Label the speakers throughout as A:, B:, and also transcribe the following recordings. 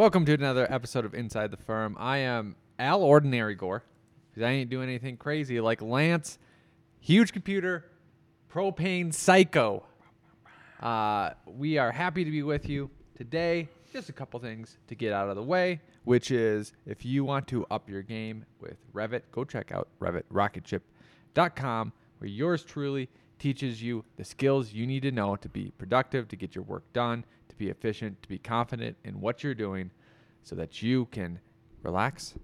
A: Welcome to another episode of Inside the Firm. I am Al Ordinary Gore because I ain't doing anything crazy like Lance, huge computer, propane psycho. Uh, we are happy to be with you today. Just a couple things to get out of the way, which is if you want to up your game with Revit, go check out RevitRocketship.com, where yours truly teaches you the skills you need to know to be productive, to get your work done, be efficient, to be confident in what you're doing so that you can relax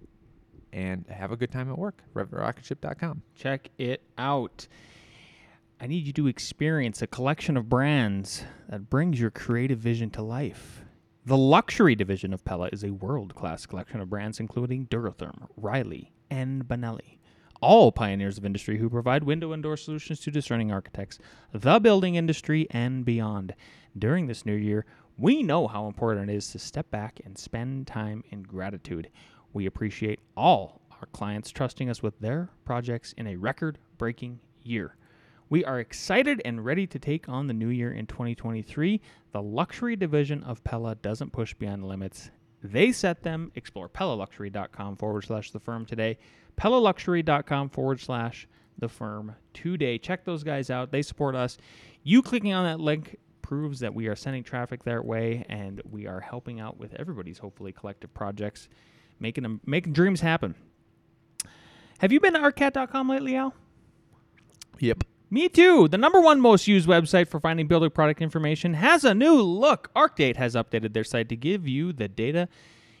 A: and have a good time at work. RevitRocketship.com.
B: Check it out. I need you to experience a collection of brands that brings your creative vision to life. The luxury division of Pella is a world class collection of brands including Duratherm, Reilly, and Benelli. All pioneers of industry who provide window and door solutions to discerning architects, the building industry, and beyond. During this new year, we know how important it is to step back and spend time in gratitude. We appreciate all our clients trusting us with their projects in a record breaking year. We are excited and ready to take on the new year in 2023. The luxury division of Pella doesn't push beyond limits. They set them. Explore PellaLuxury.com forward slash the firm today. PellaLuxury.com forward slash the firm today. Check those guys out. They support us. You clicking on that link proves that we are sending traffic their way and we are helping out with everybody's hopefully collective projects, making them making dreams happen. Have you been to arcat.com lately, Al?
A: Yep.
B: Me too. The number one most used website for finding builder product information has a new look. Arcat has updated their site to give you the data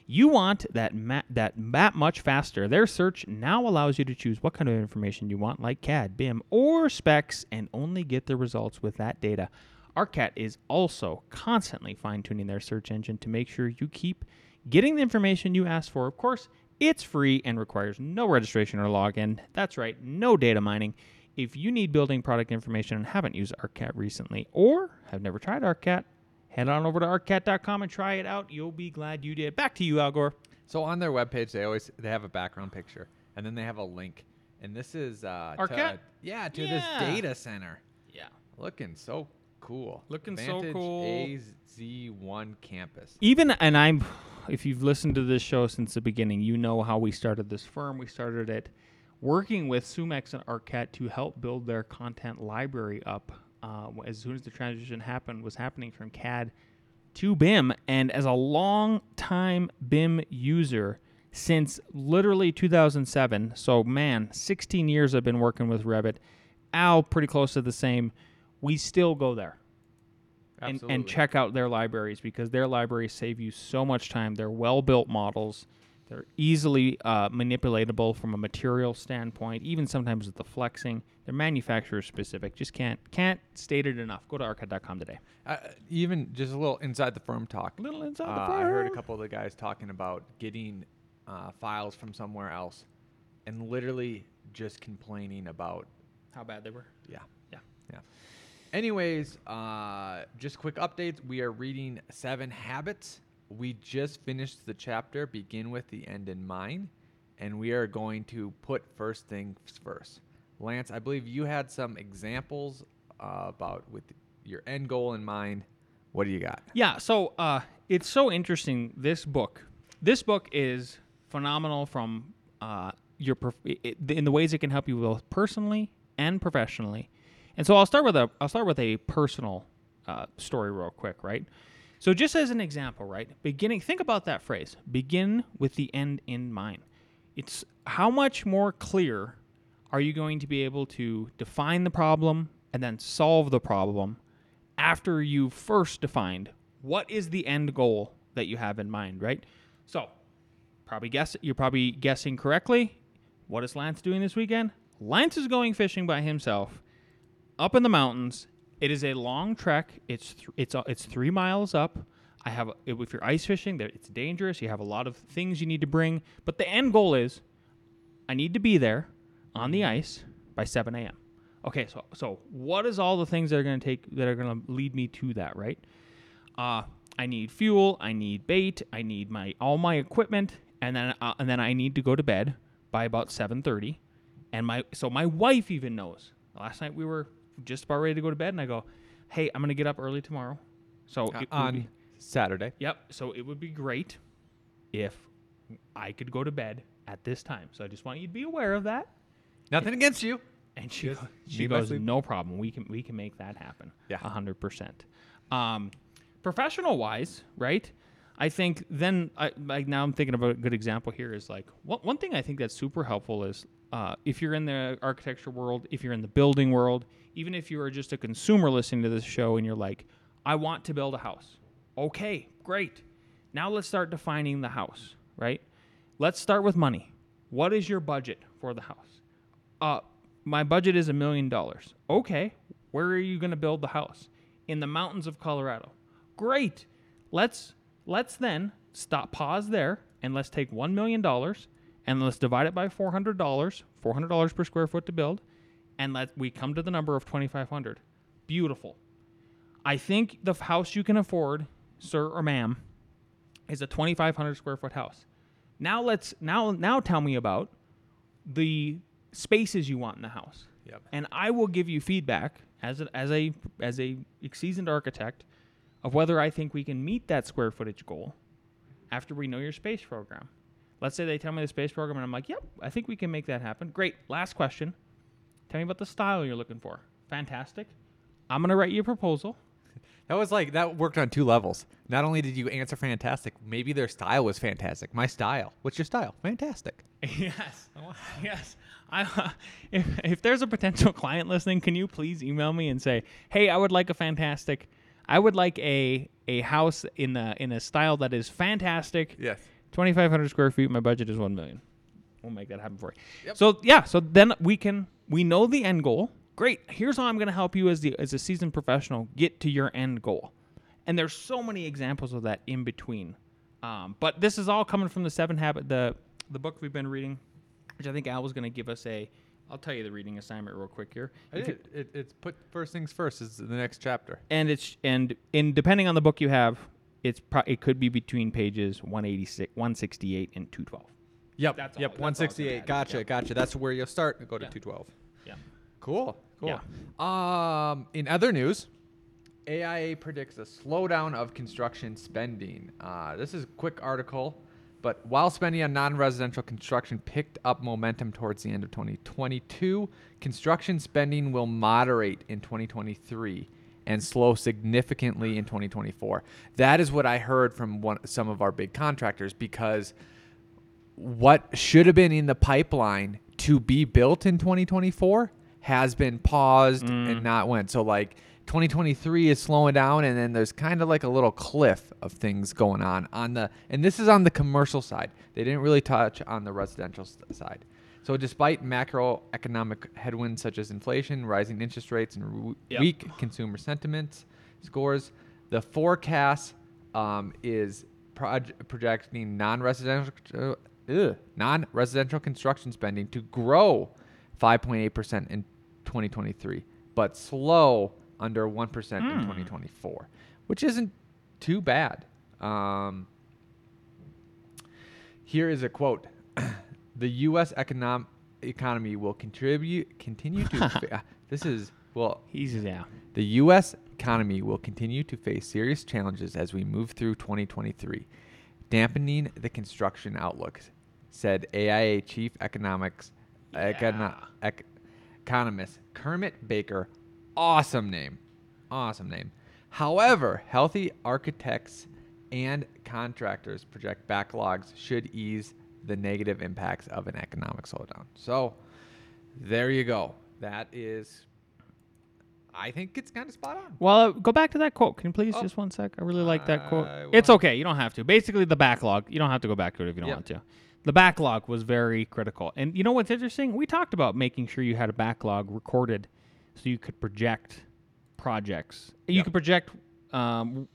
B: you want that ma- that that much faster. Their search now allows you to choose what kind of information you want, like CAD, BIM, or specs, and only get the results with that data. Arcat is also constantly fine tuning their search engine to make sure you keep getting the information you ask for. Of course, it's free and requires no registration or login. That's right, no data mining. If you need building product information and haven't used Arcat recently or have never tried Arcat, head on over to arcat.com and try it out. You'll be glad you did. Back to you, Al Gore.
A: So on their webpage, they always they have a background picture, and then they have a link, and this is uh, to-
B: Arcat?
A: yeah, to
B: Yeah.
A: this data center,
B: Yeah.
A: looking so cool,
B: Looking so cool.
A: AZ1 campus.
B: Even and I'm if you've listened to this show since the beginning, you know how we started this firm. We started it working with Sumex and Arcat to help build their content library up. Uh, as soon as the transition happened, was happening from CAD to BIM, and as a long time BIM user since literally 2007, so man, 16 years I've been working with Revit. Al, pretty close to the same. We still go there and, and check out their libraries because their libraries save you so much time. They're well built models. They're easily uh, manipulatable from a material standpoint, even sometimes with the flexing. They're manufacturer specific. Just can't can't state it enough. Go to arcat.com today.
A: Uh, even just a little inside the firm talk.
B: Little inside the
A: Uh, I heard a couple of the guys talking about getting uh, files from somewhere else, and literally just complaining about
B: How bad they were.
A: yeah,
B: Yeah.
A: yeah. Anyways, uh, just quick updates. We are reading Seven Habits. We just finished the chapter, begin with the end in mind, and we are going to put first things first. Lance, I believe you had some examples uh, about with your end goal in mind. What do you got?
B: Yeah, so uh, it's so interesting. This book, this book is phenomenal from uh, your prof- it, in the ways it can help you both personally and professionally. And so I'll start with a I'll start with a personal uh, story real quick, right? So just as an example, right? Beginning, think about that phrase. Begin with the end in mind. It's how much more clear are you going to be able to define the problem and then solve the problem after you've first defined what is the end goal that you have in mind, right? So, probably guess you're probably guessing correctly. What is Lance doing this weekend? Lance is going fishing by himself up in the mountains It is a long trek. It's th- it's uh, it's three miles up. I have if you're ice fishing, it's dangerous. You have a lot of things you need to bring, but the end goal is, I need to be there on the ice by 7 a.m. Okay, so so what is all the things that are going to take that are going to lead me to that, right? Uh, I need fuel, I need bait, I need my all my equipment, and then uh, and then I need to go to bed by about 7:30. And my so my wife even knows. Last night we were just about ready to go to bed, and I go, "Hey, I'm to get up early tomorrow." So
A: Uh,
B: it
A: on
B: be-
A: Saturday.
B: Yep. So it would be great if I could go to bed at this time. So I just want you to be aware of that.
A: Nothing against you.
B: And she
A: Just
B: she goes, no problem. We can we can make that happen.
A: Yeah.
B: a hundred percent. Um, professional wise, right? I think then I like now I'm thinking of a good example here is like one one thing I think that's super helpful is uh, if you're in the architecture world, if you're in the building world, even if you are just a consumer listening to this show and you're like, I want to build a house. Okay, great. Now let's start defining the house, right? Let's start with money. What is your budget for the house? Uh, my budget is a million dollars. Okay, where are you going to build the house? In the mountains of Colorado. Great. Let's let's then stop pause there and let's take 1 million dollars and let's divide it by $400, $400 per square foot to build and let we come to the number of 2500. Beautiful. I think the house you can afford, sir or ma'am, is a 2500 square foot house. Now let's now now tell me about the spaces you want in the house.
A: Yep.
B: And I will give you feedback as a, as a as a seasoned architect of whether I think we can meet that square footage goal after we know your space program. Let's say they tell me the space program and I'm like, "Yep, I think we can make that happen." Great. Last question. Tell me about the style you're looking for. Fantastic. I'm going to write you a proposal.
A: That was like that worked on two levels. Not only did you answer fantastic, maybe their style was fantastic. My style. What's your style? Fantastic.
B: Yes. Yes. I, if, if there's a potential client listening, can you please email me and say, "Hey, I would like a fantastic. I would like a a house in the in a style that is fantastic.
A: Yes.
B: 2,500 square feet. My budget is one million. We'll make that happen for you.
A: Yep.
B: So yeah. So then we can we know the end goal. Great. Here's how I'm going to help you as the as a seasoned professional get to your end goal. And there's so many examples of that in between. Um, but this is all coming from the Seven Habit the the book we've been reading, which I think Al was going to give us a. I'll tell you the reading assignment real quick here.
A: It, it's put first things first is the next chapter.
B: and it's and in depending on the book you have, it's pro- it could be between pages 186, 168, and 212.
A: Yep.
B: That's
A: yep.
B: all
A: 168.
B: add.
A: Gotcha.
B: Yep.
A: Gotcha. That's where you'll start. Go to
B: Yeah.
A: 212.
B: Yeah.
A: Cool. Cool. Um, in other news, AIA predicts a slowdown of construction spending. Uh, this is a quick article, but while spending on non-residential construction picked up momentum towards the end of 2022, construction spending will moderate in 2023 and slow significantly in 2024. That is what I heard from one, some of our big contractors because what should have been in the pipeline to be built in 2024 has been paused and mm. not went. So like 2023 is slowing down and then there's kind of like a little cliff of things going on on the and this is on the commercial side. They didn't really touch on the residential side. So despite macroeconomic headwinds such as inflation, rising interest rates and w-
B: Yep.
A: weak consumer sentiment scores, the forecast um, is proj- projecting non-residential uh, non-residential construction spending to grow 5.8% in 2023, but slow under 1% in 2024, which isn't too bad. Um, here is a quote: "The U.S. econom- economy will contribute continue to. fa- this is well,
B: He's yeah.
A: the U.S. economy will continue to face serious challenges as we move through 2023, dampening the construction outlook, said AIA Chief Economics econo- ec- Economist Kermit Baker. Awesome name. Awesome name. However, healthy architects and contractors project backlogs should ease the negative impacts of an economic slowdown. So, there you go. That is I think it's kind of spot on.
B: Well, uh, go back to that quote. Can you please
A: Oh.
B: just one sec? I really like that quote. It's okay. You don't have to. Basically, the backlog. You don't have to go back to it if you don't
A: Yep.
B: want to. The backlog was very critical. And you know what's interesting? We talked about making sure you had a backlog recorded so you could project projects. You
A: Yep.
B: can project um,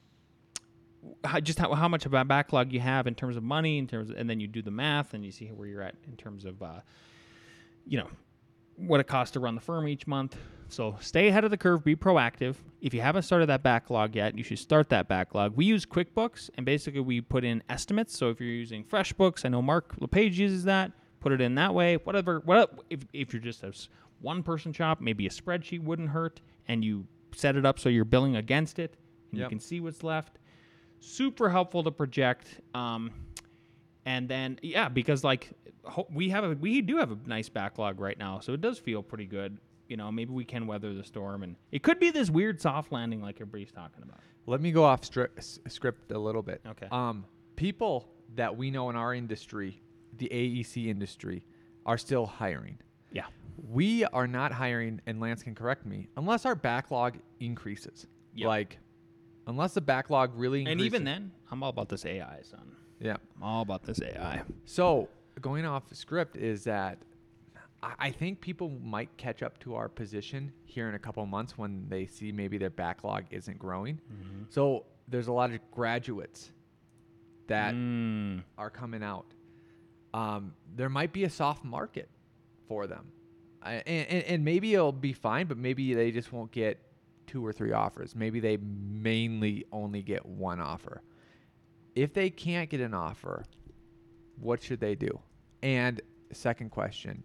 B: how, just how, how much of a backlog you have in terms of money, in terms, of, and then you do the math and you see where you're at in terms of, uh, you know, what it costs to run the firm each month. So stay ahead of the curve, be proactive. If you haven't started that backlog yet, you should start that backlog. We use QuickBooks, and basically we put in estimates. So if you're using FreshBooks, I know Mark LePage uses that. Put it in that way. Whatever. What if if you're just a one-person shop, maybe a spreadsheet wouldn't hurt, and you set it up so you're billing against it, and you can see what's left. Super helpful to project. Um, and then yeah, because like we have a we do have a nice backlog right now, so it does feel pretty good. You know, maybe we can weather the storm, and it could be this weird soft landing like everybody's talking about.
A: Let me go off stri- script a little bit.
B: Okay.
A: Um, people that we know in our industry, the AEC industry, are still hiring.
B: Yeah.
A: We are not hiring, and Lance can correct me, unless our backlog increases.
B: Yep.
A: Like, unless the backlog really
B: And
A: increases.
B: even then, I'm all about this AI, son.
A: Yeah.
B: I'm all about this AI.
A: So going off script is that I I think people might catch up to our position here in a couple months when they see maybe their backlog isn't growing. So there's a lot of graduates that
B: Mm,
A: are coming out. Um, there might be a soft market for them, I, and, and, and maybe it'll be fine, but maybe they just won't get two or three offers. Maybe they mainly only get one offer. If they can't get an offer, what should they do? And second question,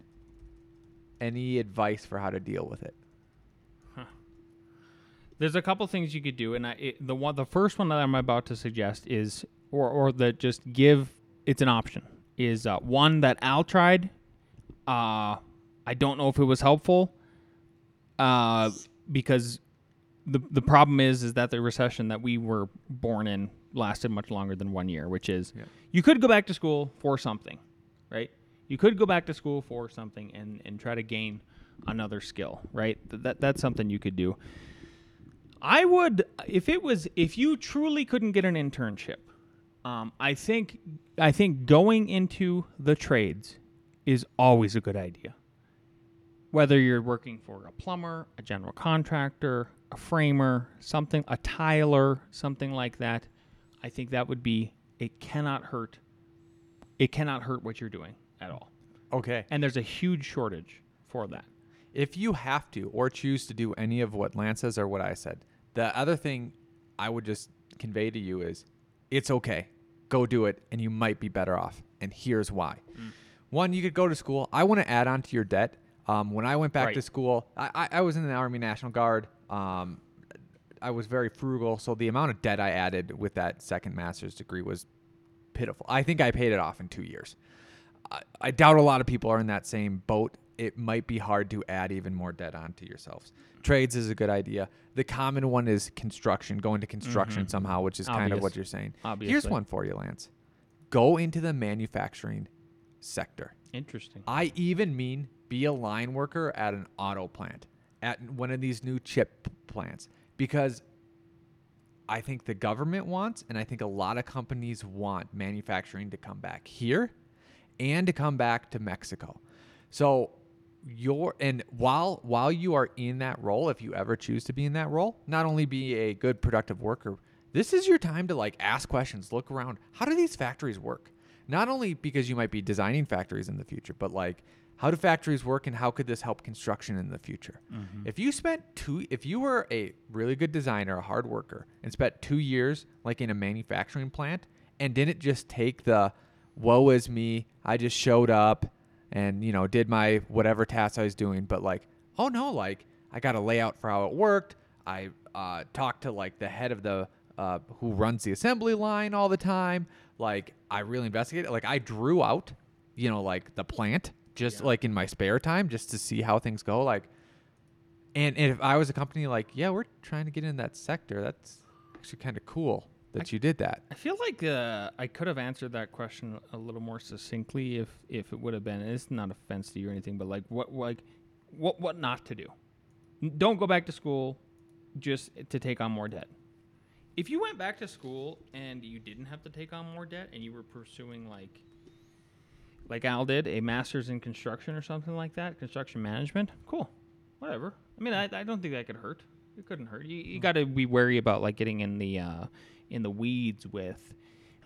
A: any advice for how to deal with it?
B: There's a couple things you could do, and I, it, the one, the first one that I'm about to suggest is, or or that just give it's an option is uh, one that Al tried. Uh, I don't know if it was helpful, uh, because the the problem is is that the recession that we were born in lasted much longer than one year, which is
A: Yeah.
B: you could go back to school for something, right? You could go back to school for something and and try to gain another skill, right? Th- That that's something you could do. I would if it was if you truly couldn't get an internship. Um, I think I think going into the trades is always a good idea. Whether you're working for a plumber, a general contractor, a framer, something, a tiler, something like that, I think that would be it cannot hurt. It cannot hurt what you're doing at all.
A: Okay.
B: And there's a huge shortage for that.
A: if you have to or choose to do any of what Lance says or what I said, the other thing I would just convey to you is it's okay. Go do it, and you might be better off. And here's why. Mm. One, you could go to school. I want to add on to your debt. Um, when I went back to school, I, I, was in the Army National Guard. Um, I was very frugal, so the amount of debt I added with that second master's degree was pitiful. I think I paid it off in two years. I, I doubt a lot of people are in that same boat. It might be hard to add even more debt onto yourselves. Trades is a good idea. The common one is construction, going to construction somehow, which is kind of what you're saying. Here's one for you, Lance. Go into the manufacturing sector.
B: Interesting.
A: I even mean be a line worker at an auto plant, at one of these new chip plants, because I think the government wants, and I think a lot of companies want manufacturing to come back here and to come back to Mexico. So your and while while you are in that role, if you ever choose to be in that role, not only be a good productive worker, this is your time to like ask questions, look around. How do these factories work? Not only because you might be designing factories in the future, but like how do factories work and how could this help construction in the future? If you spent two if you were a really good designer, a hard worker, and spent two years like in a manufacturing plant and didn't just take the woe is me, I just showed up and you know did my whatever task I was doing, but like oh no, like I got a layout for how it worked. I uh, talked to like the head of the uh, who runs the assembly line all the time. Like I really investigated. Like I drew out, you know, like the plant just like in my spare time just to see how things go. Like, and, and if I was a company like, yeah, we're trying to get in that sector. That's actually kind of cool that you did that.
B: I feel like uh, I could have answered that question a little more succinctly if if it would have been. It's not offense to you or anything, but like what like what what not to do. Don't go back to school just to take on more debt. If you went back to school and you didn't have to take on more debt and you were pursuing like like Al did, a master's in construction or something like that, construction management, cool, whatever. I mean, I, I don't think that could hurt. It couldn't hurt. You, you got to be wary about like getting in the uh, in the weeds with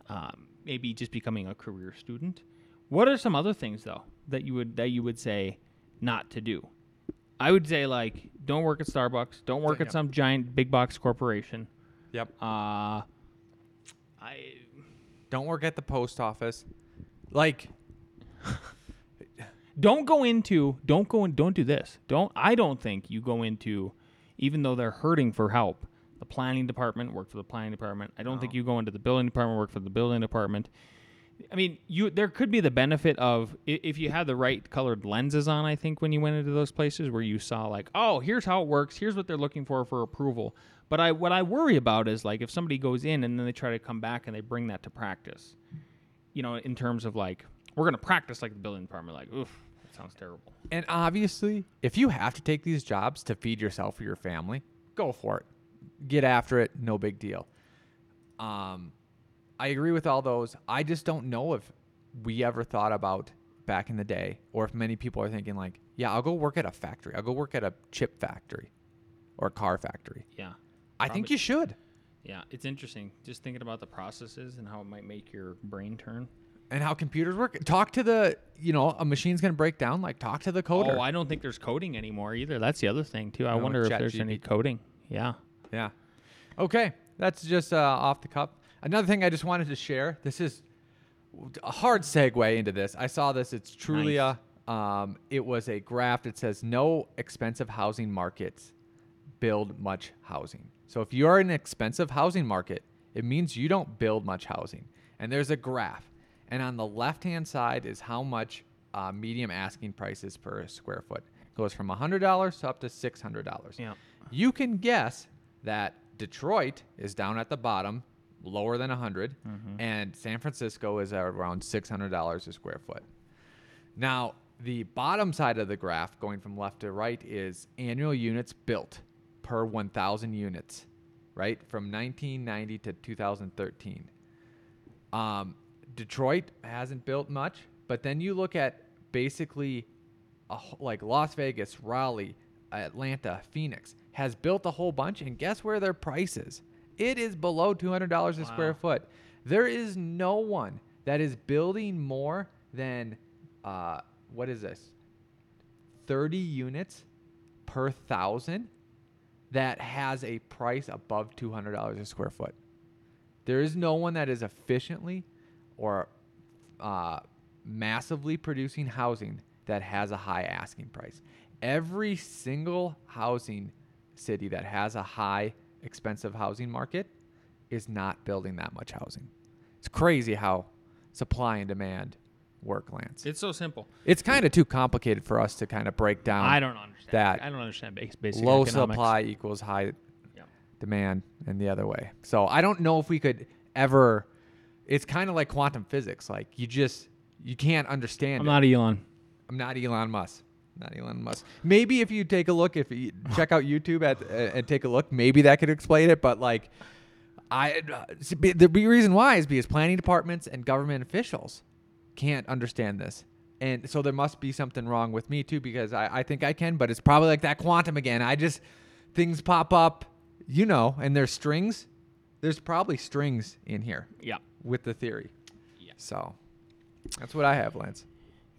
B: um, maybe just becoming a career student. What are some other things though that you would that you would say not to do? I would say like don't work at Starbucks, don't work
A: Yep.
B: at some giant big box corporation.
A: Yep.
B: Uh, I
A: Don't work at the post office. Like,
B: don't go into don't go and don't do this. Don't i don't think you go into even though they're hurting for help the planning department work for the planning department. I don't think you go into the building department work for the building department. I mean you there could be the benefit of if you had the right colored lenses on i think when you went into those places where you saw like oh here's how it works here's what they're looking for for approval. But i what i worry about is like if somebody goes in and then they try to come back and they bring that to practice you know in terms of like we're going to practice like the building department like oof that sounds terrible
A: and obviously, if you have to take these jobs to feed yourself or your family, go for it. Get after it. No big deal. Um, I agree with all those. I just don't know if we ever thought about back in the day, or if many people are thinking like, yeah, I'll go work at a factory. I'll go work at a chip factory or a car factory.
B: yeah
A: I think you should.
B: Yeah, it's interesting just thinking about the processes and how it might make your brain turn.
A: And how computers work. Talk to the, you know, a machine's gonna break down. Like, talk to the coder.
B: Oh, I don't think there's coding anymore either. That's the other thing too. I
A: No,
B: wonder if there's any coding. Yeah.
A: Yeah. Okay, that's just uh, off the cup. Another thing I just wanted to share. This is a hard segue into this. I saw this. It's Trulia. Um, it was a graph It says no expensive housing markets build much housing. So if you're in an expensive housing market, it means you don't build much housing. And there's a graph, and on the left-hand side is how much uh, medium asking price is per square foot. It goes from $100 to up to $600.
B: Yeah.
A: You can guess that Detroit is down at the bottom, lower than 100, and San Francisco is at around $600 a square foot. Now, the bottom side of the graph, going from left to right, is annual units built per 1,000 units, right? From 1990 to 2013. Um, Detroit hasn't built much, but then you look at basically a, like Las Vegas, Raleigh, Atlanta, Phoenix has built a whole bunch, and guess where their price is? It is below $200 a square foot. There is no one that is building more than uh, what is this? 30 units per thousand that has a price above $200 a square foot. There is no one that is efficiently or uh, massively producing housing that has a high asking price. Every single housing city that has a high expensive housing market is not building that much housing. It's crazy how supply and demand work, Lance.
B: It's so simple.
A: It's kind of too complicated for us to kind of break down.
B: I don't understand
A: that
B: I don't understand basic
A: low
B: economics.
A: supply equals high
B: Yeah.
A: demand and the other way. So I don't know if we could ever it's kind of like quantum physics. Like you just you can't understand
B: I'm
A: it.
B: not Elon.
A: I'm not Elon Musk. Not Elon Musk. Maybe if you take a look, if you check out YouTube at uh, and take a look, maybe that could explain it. But like, I uh, the big reason why is because planning departments and government officials can't understand this, and so there must be something wrong with me too because I, I think I can, but it's probably like that quantum again. I just things pop up, you know, and there's strings. There's probably strings in here
B: Yeah.
A: With the theory.
B: Yeah.
A: So that's what I have, Lance.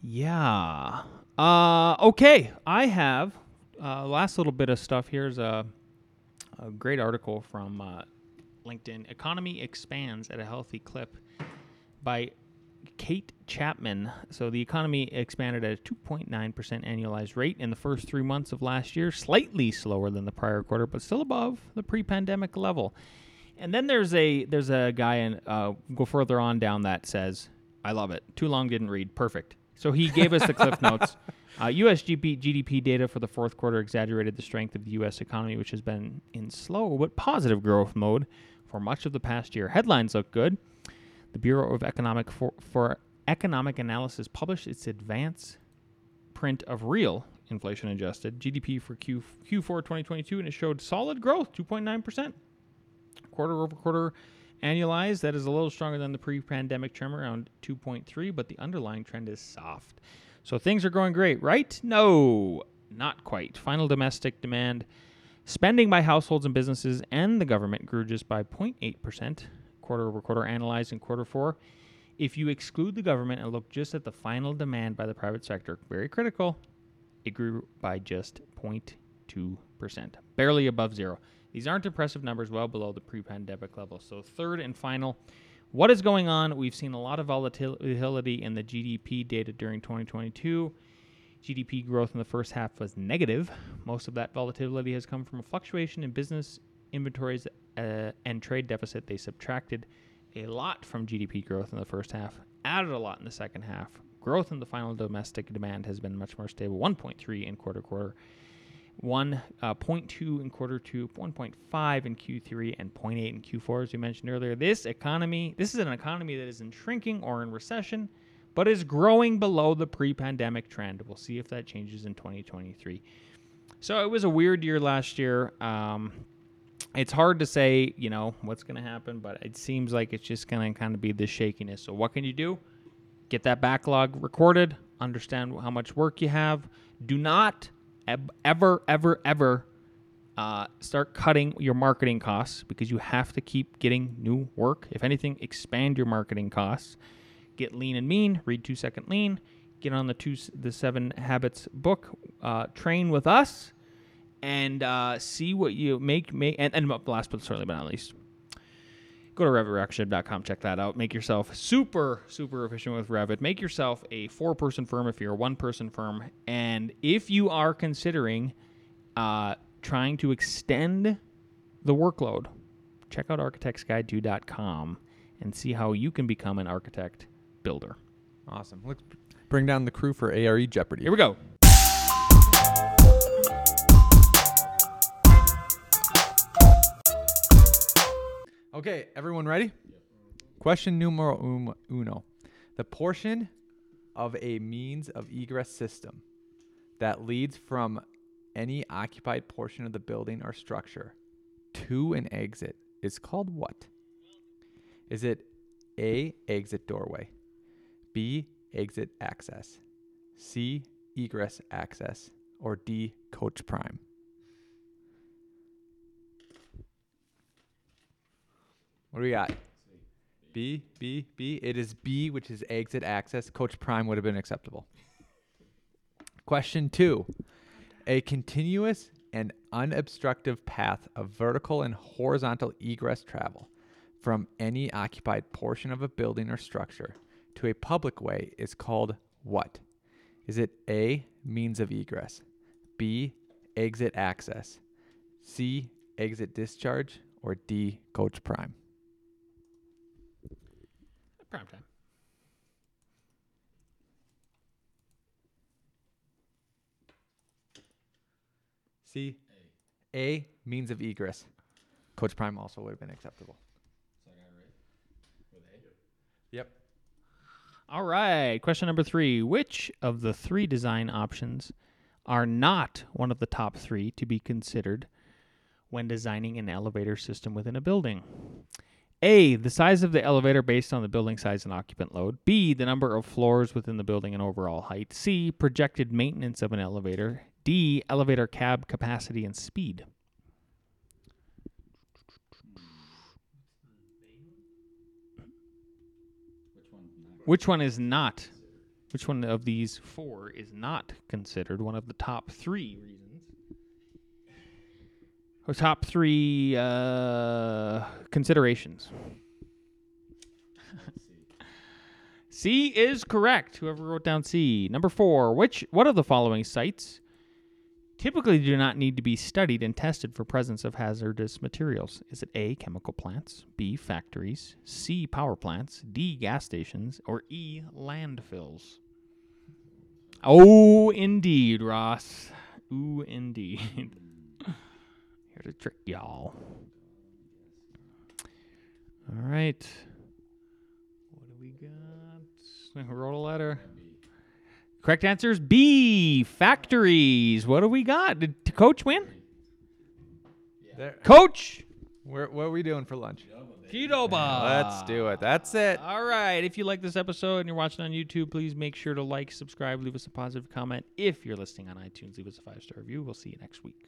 B: Yeah. Uh, okay. I have uh, last little bit of stuff. Here's a, a great article from uh, LinkedIn. Economy expands at a healthy clip by Kate Chapman. So the economy expanded at a 2.9% annualized rate in the first three months of last year, slightly slower than the prior quarter, but still above the pre-pandemic level. And then there's a there's a guy and uh, go further on down that says, "I love it. Too long didn't read. Perfect." So he gave us the cliff notes. Uh, U.S. GP, GDP data for the fourth quarter exaggerated the strength of the U.S. economy, which has been in slow but positive growth mode for much of the past year. Headlines look good. The Bureau of Economic for, for Economic Analysis published its advance print of real inflation adjusted GDP for Q, Q4 2022, and it showed solid growth, 2.9 percent quarter over quarter annualized. That is a little stronger than the pre-pandemic trend around 2.3, but the underlying trend is soft. So things are going great, right? No, not quite. Final domestic demand Spending by households and businesses and the government grew just by 0.8% quarter over quarter, analyzed in quarter four. If you exclude the government and look just at the final demand by the private sector, very critical, it grew by just 0.2%, barely above zero. These aren't impressive numbers, well below the pre pandemic level. So, third and final, what is going on? We've seen a lot of volatility in the GDP data during 2022. GDP growth in the first half was negative. Most of that volatility has come from a fluctuation in business inventories uh, and trade deficit. They subtracted a lot from GDP growth in the first half, added a lot in the second half. Growth in the final domestic demand has been much more stable 1.3 in quarter quarter, 1.2 uh, in quarter two, 1.5 in Q3, and 0.8 in Q4, as we mentioned earlier. This economy, this is an economy that is in shrinking or in recession but is growing below the pre pandemic trend. We'll see if that changes in 2023. So it was a weird year last year. Um, it's hard to say, you know, what's going to happen, but it seems like it's just going to kind of be this shakiness. So what can you do? Get that backlog recorded, understand how much work you have. Do not ever, ever, ever uh, start cutting your marketing costs because you have to keep getting new work. If anything, expand your marketing costs get lean and mean, read Two Second Lean, get on the two the Seven Habits book, uh, train with us, and uh, see what you make. Make and, and last but certainly but not least, go to RevitRocketship.com. Check that out. Make yourself super super efficient with Revit. Make yourself a four person firm if you're a one person firm, and if you are considering uh, trying to extend the workload, check out architectsguide2.com and see how you can become an architect builder.
A: Awesome. Let's bring down the crew for ARE Jeopardy.
B: Here we go.
A: Okay, everyone ready? Question numero um, uno. The portion of a means of egress system that leads from any occupied portion of the building or structure to an exit is called what? Is it A, exit doorway, B. Exit access. C. Egress access. Or D. Coach prime. What do we got? B, B, B. It is B, which is exit access. Coach prime would have been acceptable. Question two A continuous and unobstructive path of vertical and horizontal egress travel from any occupied portion of a building or structure to a public way is called what? Is it A, means of egress, B, exit access, C, exit discharge, or D, coach prime?
B: Prime time.
A: C, A, means of egress. Coach prime also would have been acceptable. Yep.
B: All right. Question number three Which of the three design options are not one of the top three to be considered when designing an elevator system within a building? A. The size of the elevator based on the building size and occupant load. B. The number of floors within the building and overall height. C. Projected maintenance of an elevator. D. Elevator cab capacity and speed. Which one is not? Which one of these four is not considered one of the top three reasons? Or top three uh, considerations. C is correct. Whoever wrote down C. Number four. Which what of the following sites typically do not need to be studied and tested for presence of hazardous materials. Is it A, chemical plants, B, factories, C, power plants, D, gas stations, or E, landfills? Oh, indeed, Ross. Ooh, indeed. Here to trick y'all. All right. What do we got? Wrote a letter. Correct answer is B. Factories. What do we got? Did Coach win?
A: There.
B: Coach.
A: Where, what are we doing for lunch?
B: Qdoba.
A: Let's do it. That's it.
B: All right. If you like this episode and you're watching on YouTube, please make sure to like, subscribe, leave us a positive comment. If you're listening on iTunes, leave us a five star review. We'll see you next week.